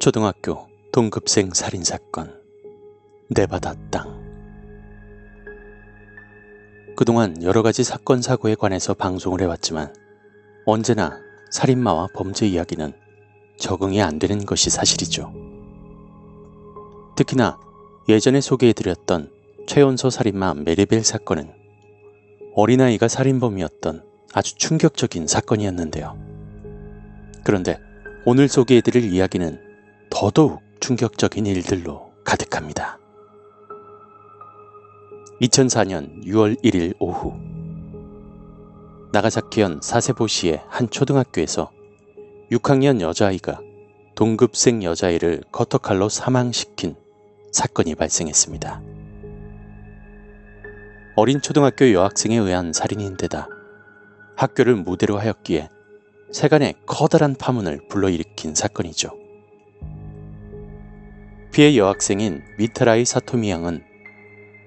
초등학교 동급생 살인사건 네바다 땅 그동안 여러 가지 사건 사고에 관해서 방송을 해왔지만 언제나 살인마와 범죄 이야기는 적응이 안 되는 것이 사실이죠. 특히나 예전에 소개해드렸던 최연소 살인마 메리벨 사건은 어린아이가 살인범이었던 아주 충격적인 사건이었는데요. 그런데 오늘 소개해드릴 이야기는 더더욱 충격적인 일들로 가득합니다. 2004년 6월 1일 오후 나가사키현 사세보시의 한 초등학교에서 6학년 여자아이가 동급생 여자아이를 커터칼로 사망시킨 사건이 발생했습니다. 어린 초등학교 여학생에 의한 살인인데다 학교를 무대로 하였기에 세간의 커다란 파문을 불러일으킨 사건이죠. 피해 여학생인 미타라이 사토미 양은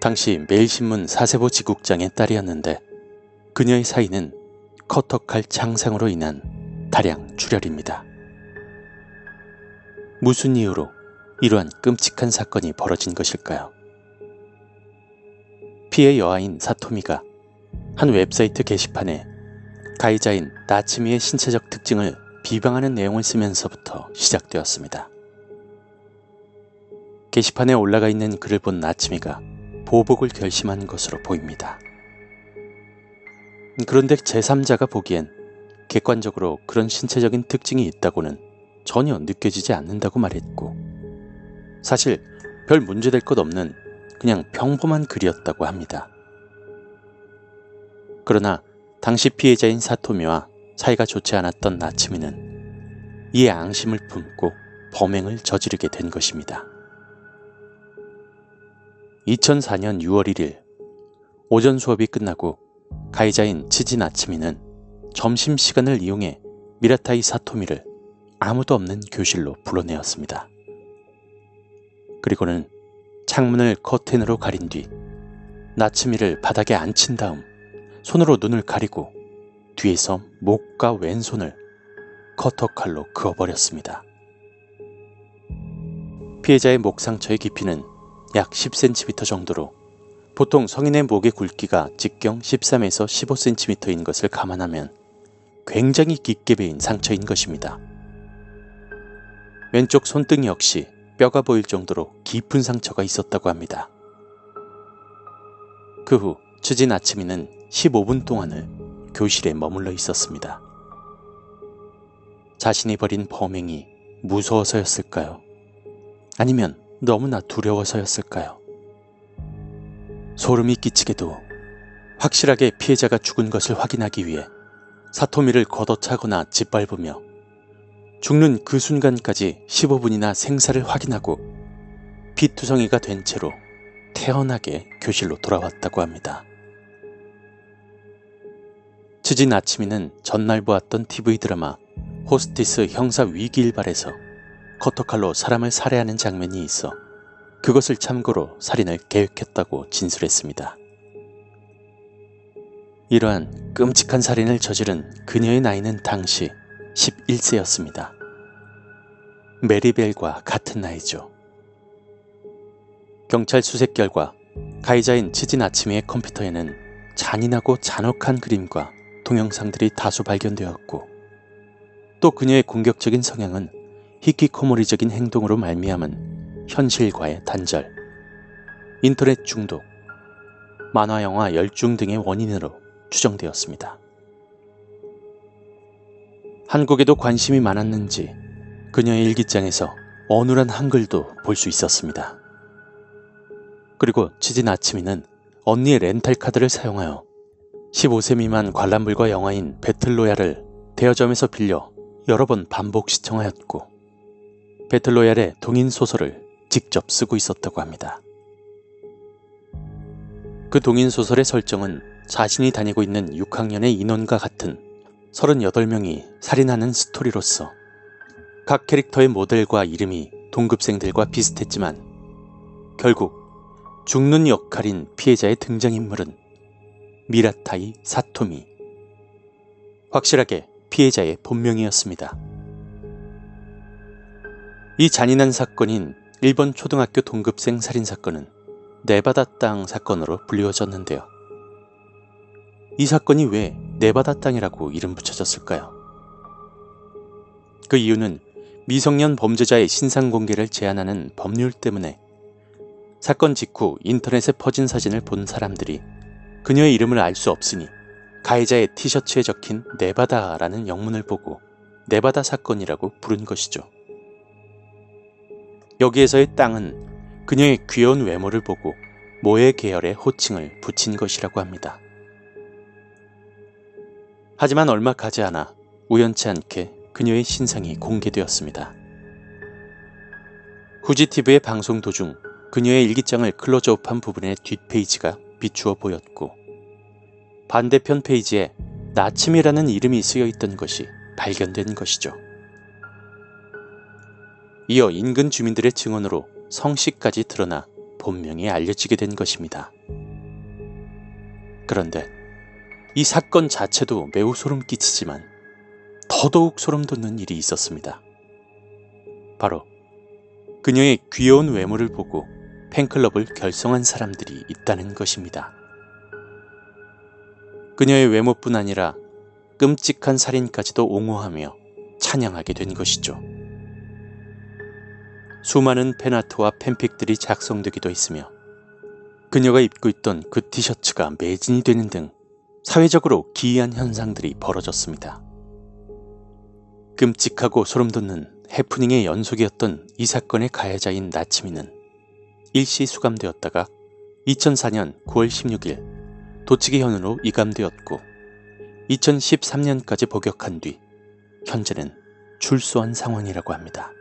당시 매일신문 사세보 지국장의 딸이었는데 그녀의 사인은 커터칼 창상으로 인한 다량 출혈입니다. 무슨 이유로 이러한 끔찍한 사건이 벌어진 것일까요? 피해 여아인 사토미가 한 웹사이트 게시판에 가해자인 나츠미의 신체적 특징을 비방하는 내용을 쓰면서부터 시작되었습니다. 게시판에 올라가 있는 글을 본 나츠미가 보복을 결심한 것으로 보입니다. 그런데 제3자가 보기엔 객관적으로 그런 신체적인 특징이 있다고는 전혀 느껴지지 않는다고 말했고, 사실 별 문제될 것 없는 그냥 평범한 글이었다고 합니다. 그러나 당시 피해자인 사토미와 사이가 좋지 않았던 나츠미는 이에 앙심을 품고 범행을 저지르게 된 것입니다. 2004년 6월 1일 오전 수업이 끝나고 가해자인 치지 나츠미는 점심시간을 이용해 미라타이 사토미를 아무도 없는 교실로 불러내었습니다. 그리고는 창문을 커튼으로 가린 뒤 나츠미를 바닥에 앉힌 다음 손으로 눈을 가리고 뒤에서 목과 왼손을 커터칼로 그어버렸습니다. 피해자의 목 상처의 깊이는 약 10cm 정도로 보통 성인의 목의 굵기가 직경 13에서 15cm인 것을 감안하면 굉장히 깊게 베인 상처인 것입니다. 왼쪽 손등 역시 뼈가 보일 정도로 깊은 상처가 있었다고 합니다. 그 후 추진 아침이는 15분 동안을 교실에 머물러 있었습니다. 자신이 벌인 범행이 무서워서였을까요? 아니면 너무나 두려워서였을까요? 소름이 끼치게도 확실하게 피해자가 죽은 것을 확인하기 위해 사토미를 걷어차거나 짓밟으며 죽는 그 순간까지 15분이나 생사를 확인하고 피투성이가 된 채로 태연하게 교실로 돌아왔다고 합니다. 추진 아침이는 전날 보았던 TV 드라마 호스티스 형사 위기일발에서 커터칼로 사람을 살해하는 장면이 있어 그것을 참고로 살인을 계획했다고 진술했습니다. 이러한 끔찍한 살인을 저지른 그녀의 나이는 당시 11세였습니다. 메리벨과 같은 나이죠. 경찰 수색 결과 가해자인 치진 아침이의 컴퓨터에는 잔인하고 잔혹한 그림과 동영상들이 다수 발견되었고 또 그녀의 공격적인 성향은 히키코모리적인 행동으로 말미암은 현실과의 단절, 인터넷 중독, 만화 영화 열중 등의 원인으로 추정되었습니다. 한국에도 관심이 많았는지 그녀의 일기장에서 어눌한 한글도 볼 수 있었습니다. 그리고 지진 아침이는 언니의 렌탈카드를 사용하여 15세 미만 관람불가 영화인 배틀로얄을 대여점에서 빌려 여러 번 반복 시청하였고 배틀로얄의 동인 소설을 직접 쓰고 있었다고 합니다. 그 동인 소설의 설정은 자신이 다니고 있는 6학년의 인원과 같은 38명이 살인하는 스토리로서 각 캐릭터의 모델과 이름이 동급생들과 비슷했지만 결국 죽는 역할인 피해자의 등장인물은 미라타이 사토미. 확실하게 피해자의 본명이었습니다. 이 잔인한 사건인 일본 초등학교 동급생 살인 사건은 네바다 땅 사건으로 불리워졌는데요. 이 사건이 왜 네바다 땅이라고 이름 붙여졌을까요? 그 이유는 미성년 범죄자의 신상 공개를 제한하는 법률 때문에 사건 직후 인터넷에 퍼진 사진을 본 사람들이 그녀의 이름을 알 수 없으니 가해자의 티셔츠에 적힌 네바다라는 영문을 보고 네바다 사건이라고 부른 것이죠. 여기에서의 땅은 그녀의 귀여운 외모를 보고 모의 계열의 호칭을 붙인 것이라고 합니다. 하지만 얼마 가지 않아 우연치 않게 그녀의 신상이 공개되었습니다. 후지티브의 방송 도중 그녀의 일기장을 클로즈업한 부분의 뒷페이지가 비추어 보였고 반대편 페이지에 나침이라는 이름이 쓰여 있던 것이 발견된 것이죠. 이어 인근 주민들의 증언으로 성씨까지 드러나 본명이 알려지게 된 것입니다. 그런데 이 사건 자체도 매우 소름 끼치지만 더더욱 소름 돋는 일이 있었습니다. 바로 그녀의 귀여운 외모를 보고 팬클럽을 결성한 사람들이 있다는 것입니다. 그녀의 외모뿐 아니라 끔찍한 살인까지도 옹호하며 찬양하게 된 것이죠. 수많은 팬아트와 팬픽들이 작성되기도 했으며 그녀가 입고 있던 그 티셔츠가 매진이 되는 등 사회적으로 기이한 현상들이 벌어졌습니다. 끔찍하고 소름 돋는 해프닝의 연속이었던 이 사건의 가해자인 나치미는 일시 수감되었다가 2004년 9월 16일 도치기 현으로 이감되었고 2013년까지 복역한 뒤 현재는 출소한 상황이라고 합니다.